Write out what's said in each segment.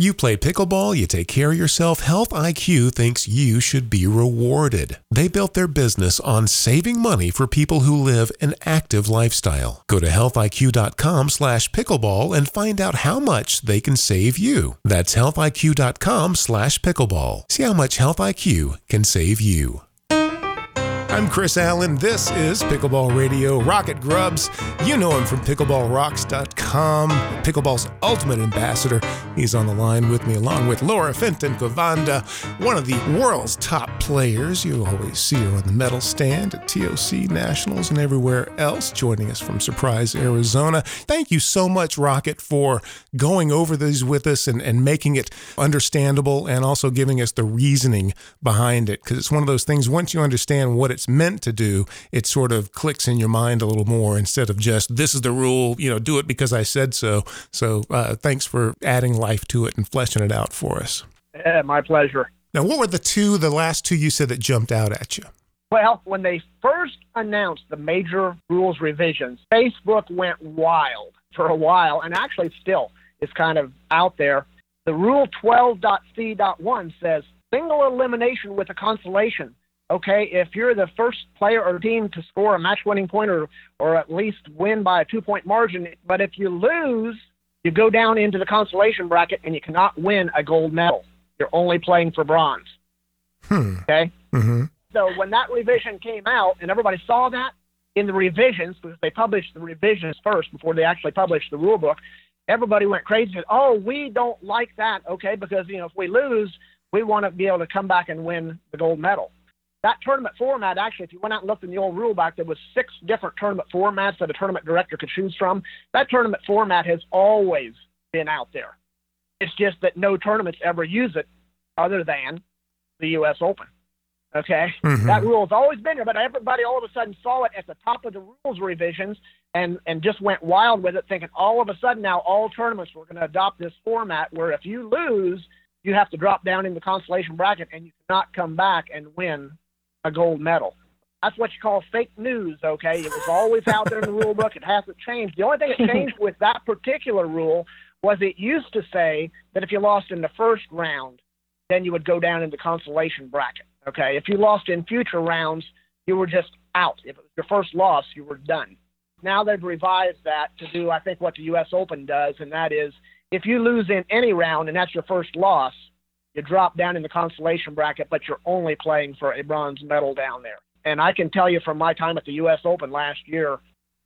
You play pickleball, you take care of yourself. Health IQ thinks you should be rewarded. They built their business on saving money for people who live an active lifestyle. Go to healthiq.com/pickleball and find out how much they can save you. That's healthiq.com/pickleball. See how much Health IQ can save you. I'm Chris Allen. This is Pickleball Radio. Rocket Grubbs, you know him from pickleballrocks.com, pickleball's ultimate ambassador. He's on the line with me, along with Laura Fenton Kovanda, one of the world's top players. You always see her on the medal stand at TOC Nationals and everywhere else, joining us from Surprise, Arizona. Thank you so much, Rocket, for going over these with us and, and making it understandable and also giving us the reasoning behind it. Because it's one of those things, once you understand what it's meant to do, it sort of clicks in your mind a little more instead of just this is the rule, you know, do it because I said so. So uh, thanks for adding life to it and fleshing it out for us. Yeah, my pleasure. Now, what were the two, the last two you said that jumped out at you? Well, when they first announced the major rules revisions, Facebook went wild for a while, and actually still is kind of out there. The Rule 12.c.1 says single elimination with a consolation okay, if you're the first player or team to score a match winning point or, or at least win by a two point margin, but if you lose, you go down into the consolation bracket and you cannot win a gold medal. You're only playing for bronze. Hmm. Okay? Mm-hmm. So when that revision came out and everybody saw that in the revisions, because they published the revisions first before they actually published the rule book, everybody went crazy. Oh, we don't like that, okay, because, you know, if we lose, we want to be able to come back and win the gold medal that tournament format actually if you went out and looked in the old rule book there was six different tournament formats that a tournament director could choose from. That tournament format has always been out there. It's just that no tournaments ever use it other than the us open okay? Mhm. that rule has always been there but everybody all of a sudden saw it at the top of the rules revisions and and just went wild with it thinking all of a sudden now all tournaments were going to adopt this format where if you lose you have to drop down in the consolation bracket and you cannot come back and win a gold medal. That's what you call fake news, okay? It was always out there in the rule book. It hasn't changed. The only thing that changed with that particular rule was it used to say that if you lost in the first round, then you would go down in the consolation bracket, okay? If you lost in future rounds, you were just out. If it was your first loss, you were done. Now they've revised that to do, I think, what the U.S. Open does, and that is if you lose in any round and that's your first loss, you drop down in the consolation bracket, but you're only playing for a bronze medal down there. And I can tell you from my time at the U.S. Open last year,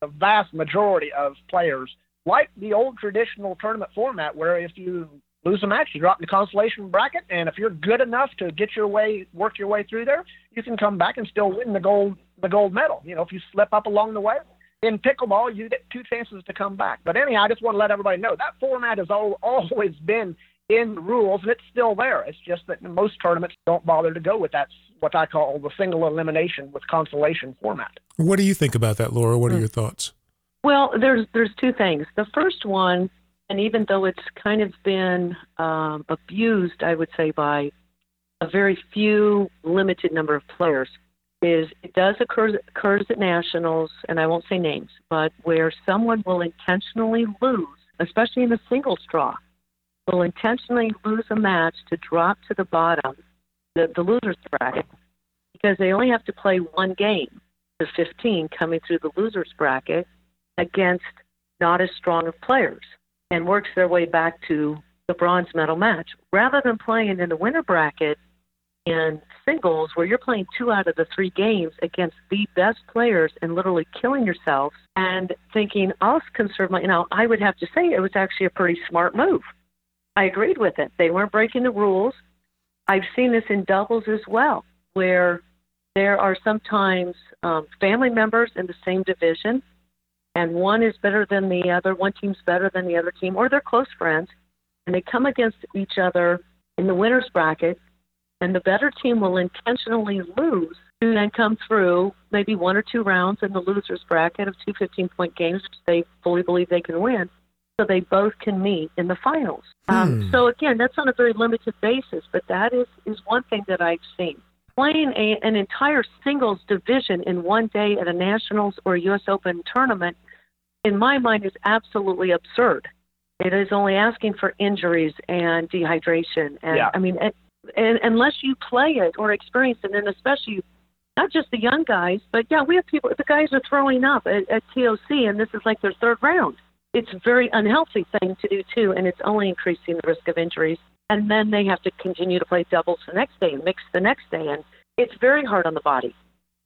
the vast majority of players like the old traditional tournament format where if you lose a match, you drop in the consolation bracket, and if you're good enough to get your way, work your way through there, you can come back and still win the gold, the gold medal. You know, if you slip up along the way. In pickleball, you get two chances to come back. But anyhow, I just want to let everybody know that format has always been in the rules, and it's still there. It's just that most tournaments don't bother to go with that, what I call the single elimination with consolation format. What do you think about that, Laura? What are your thoughts? Well, there's there's two things. The first one, and even though it's kind of been um, abused, I would say by a very few limited number of players, is it does occur occurs at nationals, and I won't say names, but where someone will intentionally lose, especially in the single draw, will intentionally lose a match to drop to the bottom, the, the losers bracket, because they only have to play one game, the 15 coming through the losers bracket against not as strong of players and works their way back to the bronze medal match rather than playing in the winner bracket in singles where you're playing two out of the three games against the best players and literally killing yourself and thinking I'll conserve my you know I would have to say it was actually a pretty smart move. I agreed with it. They weren't breaking the rules. I've seen this in doubles as well where there are sometimes um, family members in the same division and one is better than the other, one team's better than the other team, or they're close friends, and they come against each other in the winner's bracket, and the better team will intentionally lose to then come through maybe one or two rounds in the loser's bracket of two 15 point games, which they fully believe they can win, so they both can meet in the finals. Um, Hmm. so again, that's on a very limited basis, but that is, is one thing that I've seen playing a, an entire singles division in one day at a nationals or U.S. Open tournament, in my mind, is absolutely absurd. It is only asking for injuries and dehydration. And Yeah. I mean, and, and unless you play it or experience it, and especially not just the young guys, but yeah, we have people. The guys are throwing up at, at TOC, and this is like their third round. It's a very unhealthy thing to do too, and it's only increasing the risk of injuries. And then they have to continue to play doubles the next day and mix the next day, and it's very hard on the body.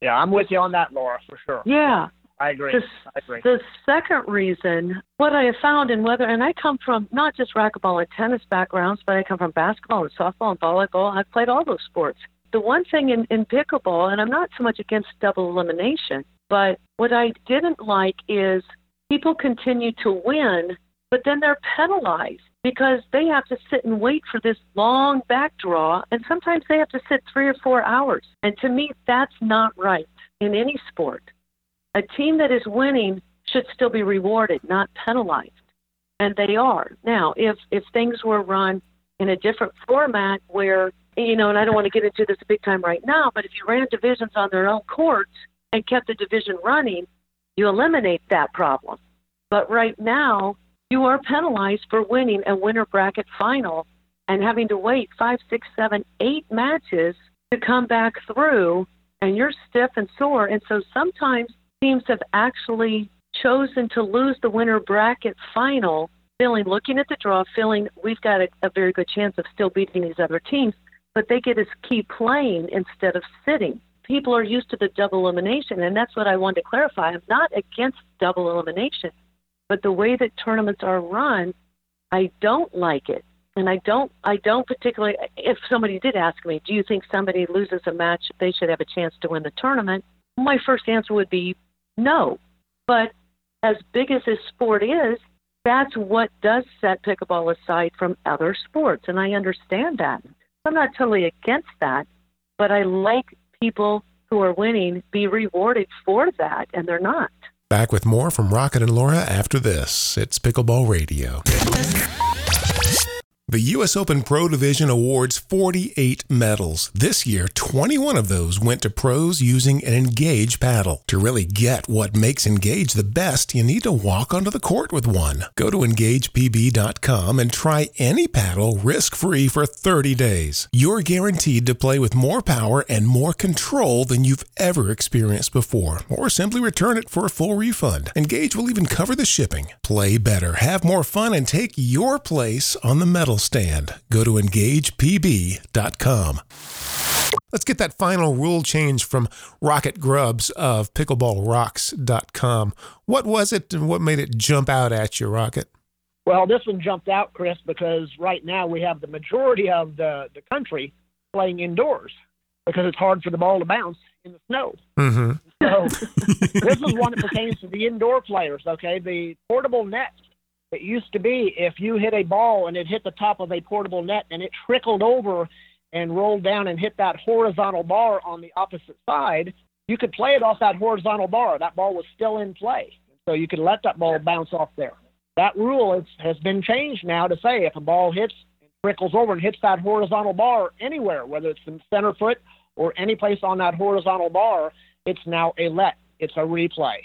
Yeah, I'm with you on that, Laura, for sure. Yeah. I agree. The, I agree. the second reason, what I have found in whether, and I come from not just racquetball and tennis backgrounds, but I come from basketball and softball and volleyball. I've played all those sports. The one thing in, in pickleball, and I'm not so much against double elimination, but what I didn't like is people continue to win, but then they're penalized because they have to sit and wait for this long back draw, and sometimes they have to sit three or four hours. And to me, that's not right in any sport a team that is winning should still be rewarded, not penalized. And they are. Now, if if things were run in a different format where you know, and I don't want to get into this big time right now, but if you ran divisions on their own courts and kept the division running, you eliminate that problem. But right now, you are penalized for winning a winner bracket final and having to wait five, six, seven, eight matches to come back through, and you're stiff and sore. And so sometimes teams have actually chosen to lose the winner bracket final, feeling, looking at the draw, feeling we've got a, a very good chance of still beating these other teams, but they get to keep playing instead of sitting. People are used to the double elimination, and that's what I wanted to clarify. I'm not against double elimination, but the way that tournaments are run, I don't like it. And I don't, I don't particularly. If somebody did ask me, do you think somebody loses a match, they should have a chance to win the tournament? My first answer would be no. But as big as this sport is, that's what does set pickleball aside from other sports. And I understand that. I'm not totally against that, but I like people who are winning be rewarded for that, and they're not. Back with more from Rocket and Laura after this. It's Pickleball Radio. The U.S. Open Pro Division awards 48 medals. This year, 21 of those went to pros using an Engage paddle. To really get what makes Engage the best, you need to walk onto the court with one. Go to EngagePB.com and try any paddle risk free for 30 days. You're guaranteed to play with more power and more control than you've ever experienced before, or simply return it for a full refund. Engage will even cover the shipping. Play better, have more fun, and take your place on the medal stand. Go to EngagePB.com. Let's get that final rule change from Rocket Grubbs of PickleballRocks.com. What was it and what made it jump out at you, Rocket? Well, this one jumped out, Chris, because right now we have the majority of the, the country playing indoors because it's hard for the ball to bounce in the snow. Mm-hmm. So this is one that pertains to the indoor players, okay? The portable nets. It used to be if you hit a ball and it hit the top of a portable net and it trickled over and rolled down and hit that horizontal bar on the opposite side, you could play it off that horizontal bar. That ball was still in play. So you could let that ball bounce off there. That rule is, has been changed now to say if a ball hits and trickles over and hits that horizontal bar anywhere, whether it's in center foot or any place on that horizontal bar, it's now a let. It's a replay.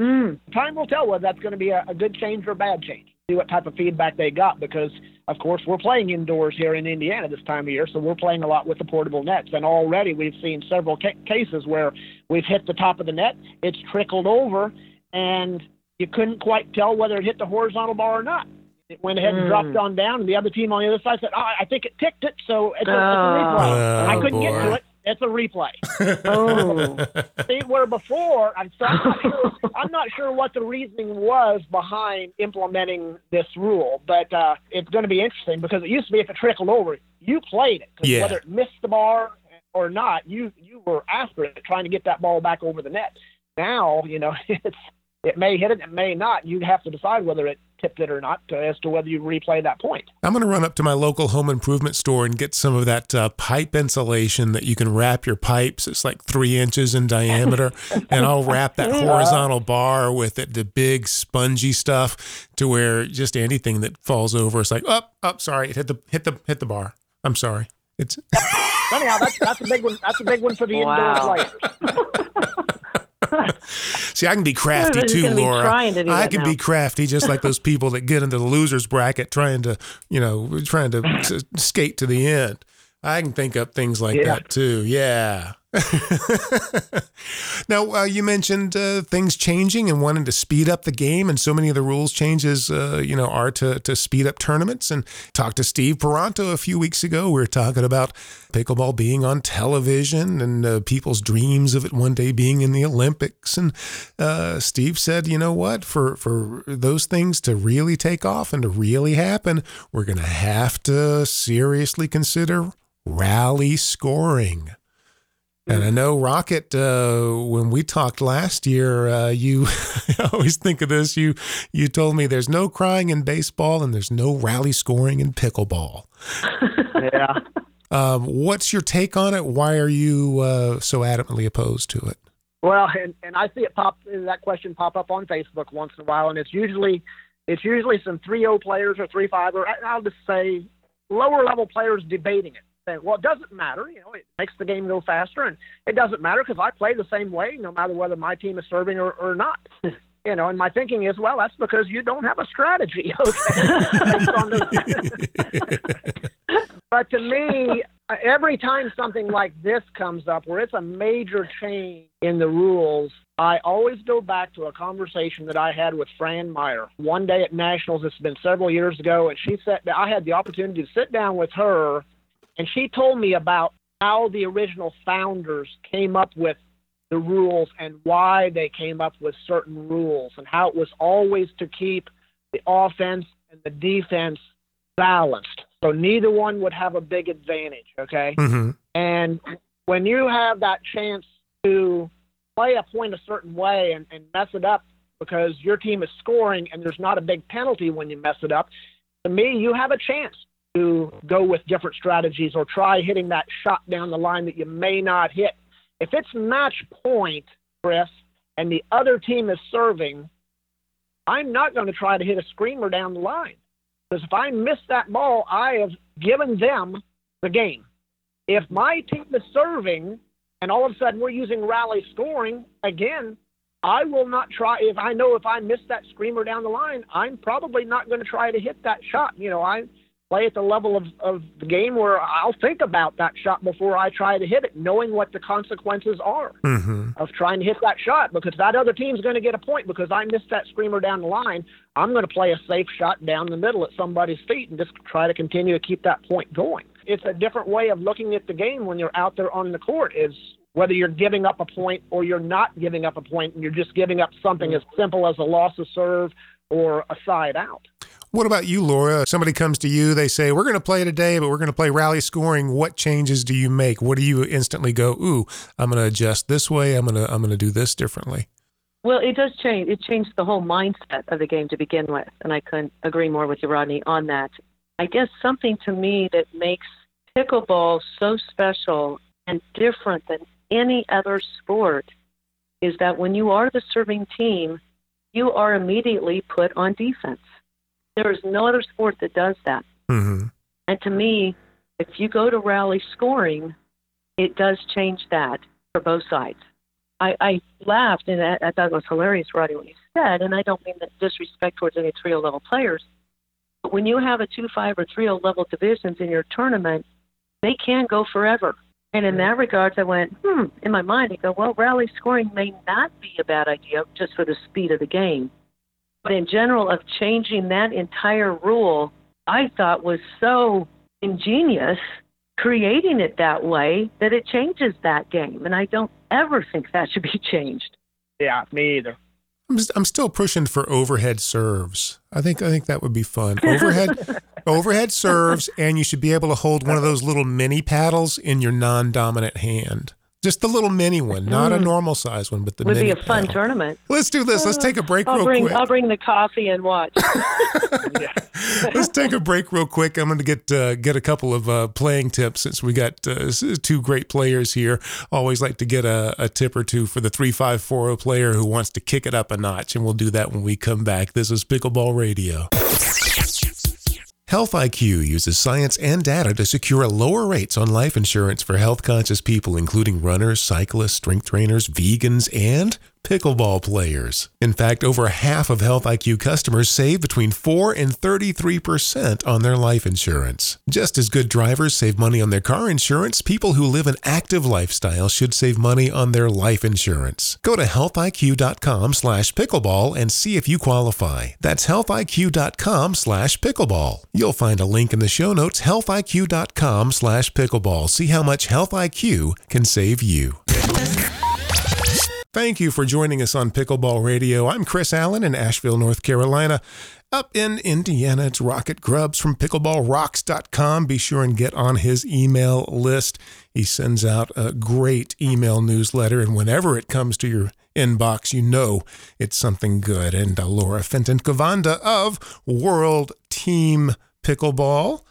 Mm. Time will tell whether that's going to be a, a good change or a bad change. See what type of feedback they got because, of course, we're playing indoors here in Indiana this time of year, so we're playing a lot with the portable nets. And already we've seen several ca- cases where we've hit the top of the net, it's trickled over, and you couldn't quite tell whether it hit the horizontal bar or not. It went ahead and Mm. dropped on down, and the other team on the other side said, oh, I think it ticked it, so it's a, it's a Oh. I couldn't get to it. It's a replay. Oh. See, where before, I'm, so, I'm, not sure, I'm not sure what the reasoning was behind implementing this rule, but uh, it's going to be interesting because it used to be if it trickled over, you played it. Yeah. Whether it missed the bar or not, you you were after it, trying to get that ball back over the net. Now, you know, it's it may hit it, it may not. You'd have to decide whether it tipped it or not to, as to whether you replay that point. I'm going to run up to my local home improvement store and get some of that uh, pipe insulation that you can wrap your pipes. It's like three inches in diameter. and I'll wrap that horizontal bar with it, the big spongy stuff, to where just anything that falls over is like, up, oh, up, sorry, it hit the hit the hit the bar. I'm sorry. It's Anyhow, that's that's a big one. That's a big one for the Wow. indoor players. See, I can be crafty too, Laura. to I can now. be crafty, just like those people that get into the losers bracket, trying to, you know, trying to s- skate to the end. I can think up things like Yeah. that too. Yeah. now, uh, you mentioned uh, things changing and wanting to speed up the game, and so many of the rules changes, uh, you know, are to to speed up tournaments. And talked to Steve Paranto a few weeks ago. We were talking about pickleball being on television and uh, people's dreams of it one day being in the Olympics. And uh, Steve said, you know what, for for those things to really take off and to really happen, we're going to have to seriously consider rally scoring. And I know Rocket. Uh, when we talked last year, uh, you I always think of this. You you told me there's no crying in baseball and there's no rally scoring in pickleball. yeah. Um, what's your take on it? Why are you uh, so adamantly opposed to it? Well, and, and I see it pop that question pop up on Facebook once in a while, and it's usually it's usually some 3-0 players or 3-5 or I'll just say lower level players debating it. Well, it doesn't matter. You know, it makes the game go faster, and it doesn't matter because I play the same way, no matter whether my team is serving or, or not. You know, and my thinking is, well, that's because you don't have a strategy. Okay, but to me, every time something like this comes up, where it's a major change in the rules, I always go back to a conversation that I had with Fran Meyer one day at Nationals. It's been several years ago, and she said I had the opportunity to sit down with her, and she told me about how the original founders came up with the rules and why they came up with certain rules, and how it was always to keep the offense and the defense balanced. So neither one would have a big advantage, okay? hmm And when you have that chance to play a point a certain way and, and mess it up because your team is scoring and there's not a big penalty when you mess it up, to me, you have a chance to go with different strategies or try hitting that shot down the line that you may not hit. If it's match point, Chris, and the other team is serving, I'm not going to try to hit a screamer down the line. Because if I miss that ball, I have given them the game. If my team is serving and all of a sudden we're using rally scoring, again, I will not try. If I know if I miss that screamer down the line, I'm probably not going to try to hit that shot. You know, I play at the level of, of the game where I'll think about that shot before I try to hit it, knowing what the consequences are hmm of trying to hit that shot because that other team's going to get a point because I missed that screamer down the line. I'm going to play a safe shot down the middle at somebody's feet and just try to continue to keep that point going. It's a different way of looking at the game when you're out there on the court is whether you're giving up a point or you're not giving up a point and you're just giving up something as simple as a loss of serve or a side out. What about you, Laura? Somebody comes to you, they say, We're going to play today, but we're going to play rally scoring. What changes do you make? What do you instantly go, Ooh, I'm going to adjust this way. I'm going to, I'm going to do this differently. Well, it does change. It changed the whole mindset of the game to begin with, and I couldn't agree more with you, Rodney, on that. I guess something to me that makes pickleball so special and different than any other sport is that when you are the serving team, you are immediately put on defense. There is no other sport that does that. hmm And to me, if you go to rally scoring, it does change that for both sides. I, I laughed and I, I thought it was hilarious, Roddy, what you said, and I don't mean that disrespect towards any 3 level players. But when you have a 2 5 or 3 level divisions in your tournament, they can go forever. And in that regard, I went, hmm, in my mind, I go, well, rally scoring may not be a bad idea just for the speed of the game. But in general, of changing that entire rule, I thought was so ingenious creating it that way that it changes that game. And I don't ever think that should be changed. Yeah, me either. I'm, just, I'm still pushing for overhead serves. I think I think that would be fun. Overhead overhead serves, and you should be able to hold one of those little mini paddles in your non-dominant hand. Just the little mini one, not a normal size one, but the Would mini be a fun tournament. Let's do this. Let's take a break I'll real bring quick. I'll bring the coffee and watch. Let's take a break real quick. I'm going to get uh, get a couple of uh, playing tips since we got uh, two great players here. Always like to get a, a tip or two for the three five four zero player who wants to kick it up a notch, and we'll do that when we come back. This is Pickleball Radio. Health IQ uses science and data to secure lower rates on life insurance for health conscious people, including runners, cyclists, strength trainers, vegans, and pickleball players. In fact, over half of Health IQ customers save between 4 and 33% on their life insurance. Just as good drivers save money on their car insurance, people who live an active lifestyle should save money on their life insurance. Go to healthiq.com slash pickleball and see if you qualify. That's healthiq.com slash pickleball. You'll find a link in the show notes, healthiq.com slash pickleball. See how much Health IQ can save you. Thank you for joining us on Pickleball Radio. I'm Chris Allen in Asheville, North Carolina. Up in Indiana, it's Rocket Grubbs from pickleballrocks.com. Be sure and get on his email list. He sends out a great email newsletter, and whenever it comes to your inbox, you know it's something good. And uh, Laura Fenton Kovanda of World Team Pickleball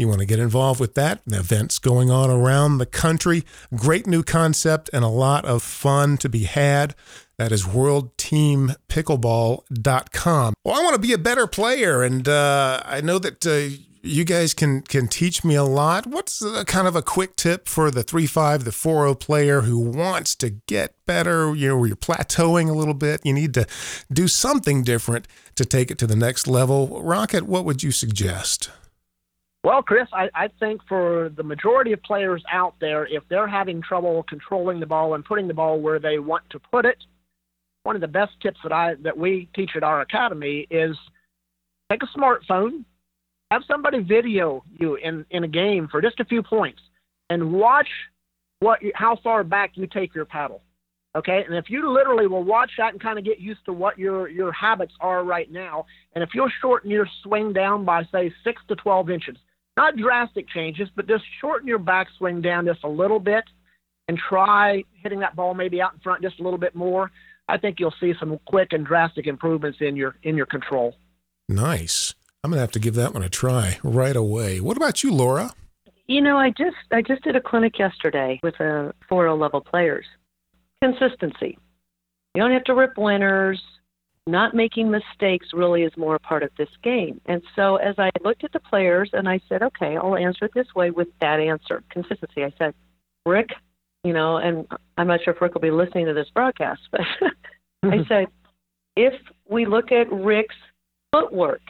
you want to get involved with that, events going on around the country. Great new concept and a lot of fun to be had. That is worldteampickleball.com. Well, I want to be a better player, and uh, I know that uh, you guys can can teach me a lot. What's a, kind of a quick tip for the three five, the four zero player who wants to get better? You know, you're plateauing a little bit. You need to do something different to take it to the next level. Rocket, what would you suggest? Well, Chris, I, I think for the majority of players out there, if they're having trouble controlling the ball and putting the ball where they want to put it, one of the best tips that I that we teach at our academy is take a smartphone, have somebody video you in, in a game for just a few points, and watch what how far back you take your paddle. Okay, and if you literally will watch that and kind of get used to what your your habits are right now, and if you'll shorten your swing down by say six to twelve inches, not drastic changes, but just shorten your backswing down just a little bit and try hitting that ball maybe out in front just a little bit more. I think you'll see some quick and drastic improvements in your in your control. Nice. I'm gonna have to give that one a try right away. What about you, Laura? You know, I just I just did a clinic yesterday with a 4 level players. Consistency. You don't have to rip winners not making mistakes really is more a part of this game. And so as I looked at the players and I said, okay, I'll answer it this way with that answer, consistency. I said, Rick, you know, and I'm not sure if Rick will be listening to this broadcast, but I said, if we look at Rick's footwork,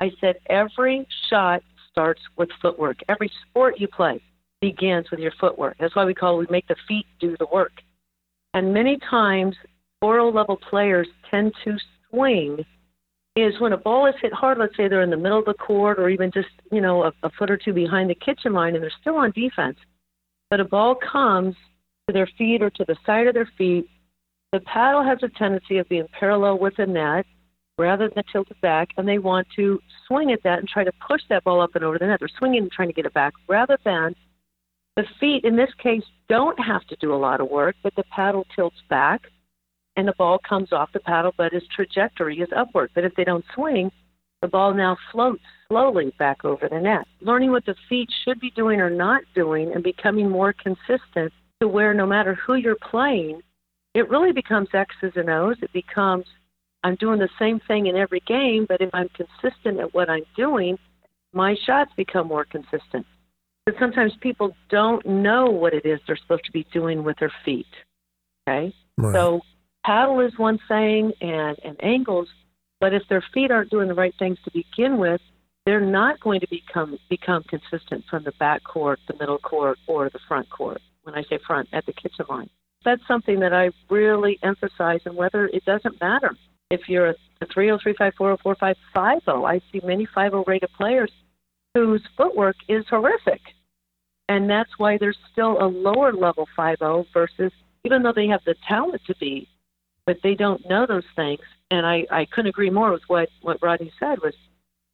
I said, every shot starts with footwork. Every sport you play begins with your footwork. That's why we call it, we make the feet do the work. And many times, oral level players tend to swing is when a ball is hit hard, let's say they're in the middle of the court or even just, you know, a, a foot or two behind the kitchen line and they're still on defense, but a ball comes to their feet or to the side of their feet, the paddle has a tendency of being parallel with the net rather than tilted back, and they want to swing at that and try to push that ball up and over the net. They're swinging and trying to get it back rather than the feet, in this case, don't have to do a lot of work, but the paddle tilts back and the ball comes off the paddle, but its trajectory is upward. But if they don't swing, the ball now floats slowly back over the net. Learning what the feet should be doing or not doing and becoming more consistent to where no matter who you're playing, it really becomes X's and O's. It becomes I'm doing the same thing in every game, but if I'm consistent at what I'm doing, my shots become more consistent. But sometimes people don't know what it is they're supposed to be doing with their feet. Okay? Right. So paddle is one thing and, and angles, but if their feet aren't doing the right things to begin with, they're not going to become become consistent from the back court, the middle court, or the front court. When I say front, at the kitchen line. That's something that I really emphasize, and whether it doesn't matter if you're a, a 303, 540, 4550. I see many 50 rated players whose footwork is horrific. And that's why there's still a lower level 50 versus, even though they have the talent to be but they don't know those things. And I, I couldn't agree more with what, what Rodney said was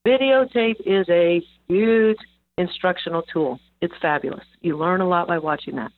videotape is a huge instructional tool. It's fabulous. You learn a lot by watching that.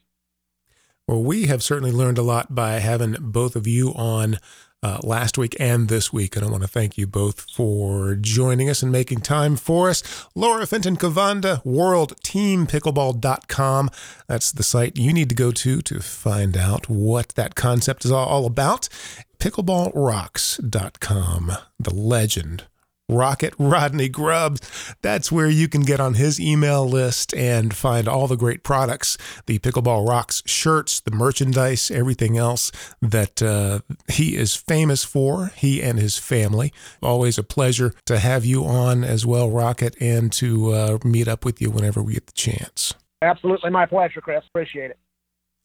Well, we have certainly learned a lot by having both of you on uh, last week and this week. And I want to thank you both for joining us and making time for us. Laura Fenton Kovanda, worldteampickleball.com. That's the site you need to go to to find out what that concept is all about. Pickleballrocks.com, the legend Rocket Rodney Grubbs. That's where you can get on his email list and find all the great products the Pickleball Rocks shirts, the merchandise, everything else that uh, he is famous for, he and his family. Always a pleasure to have you on as well, Rocket, and to uh, meet up with you whenever we get the chance. Absolutely my pleasure, Chris. Appreciate it.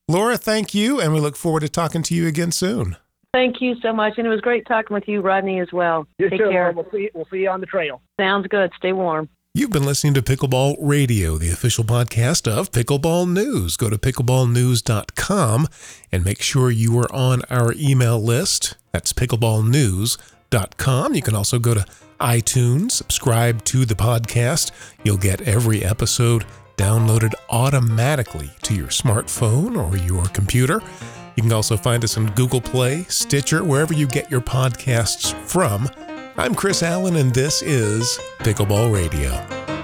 Laura, thank you, and we look forward to talking to you again soon. Thank you so much, and it was great talking with you, Rodney, as well. You Take too. care. We'll see. We'll see you on the trail. Sounds good. Stay warm. You've been listening to Pickleball Radio, the official podcast of Pickleball News. Go to pickleballnews.com and make sure you are on our email list. That's pickleballnews.com. You can also go to iTunes, subscribe to the podcast. You'll get every episode downloaded automatically to your smartphone or your computer. You can also find us on Google Play, Stitcher, wherever you get your podcasts from. I'm Chris Allen, and this is Pickleball Radio.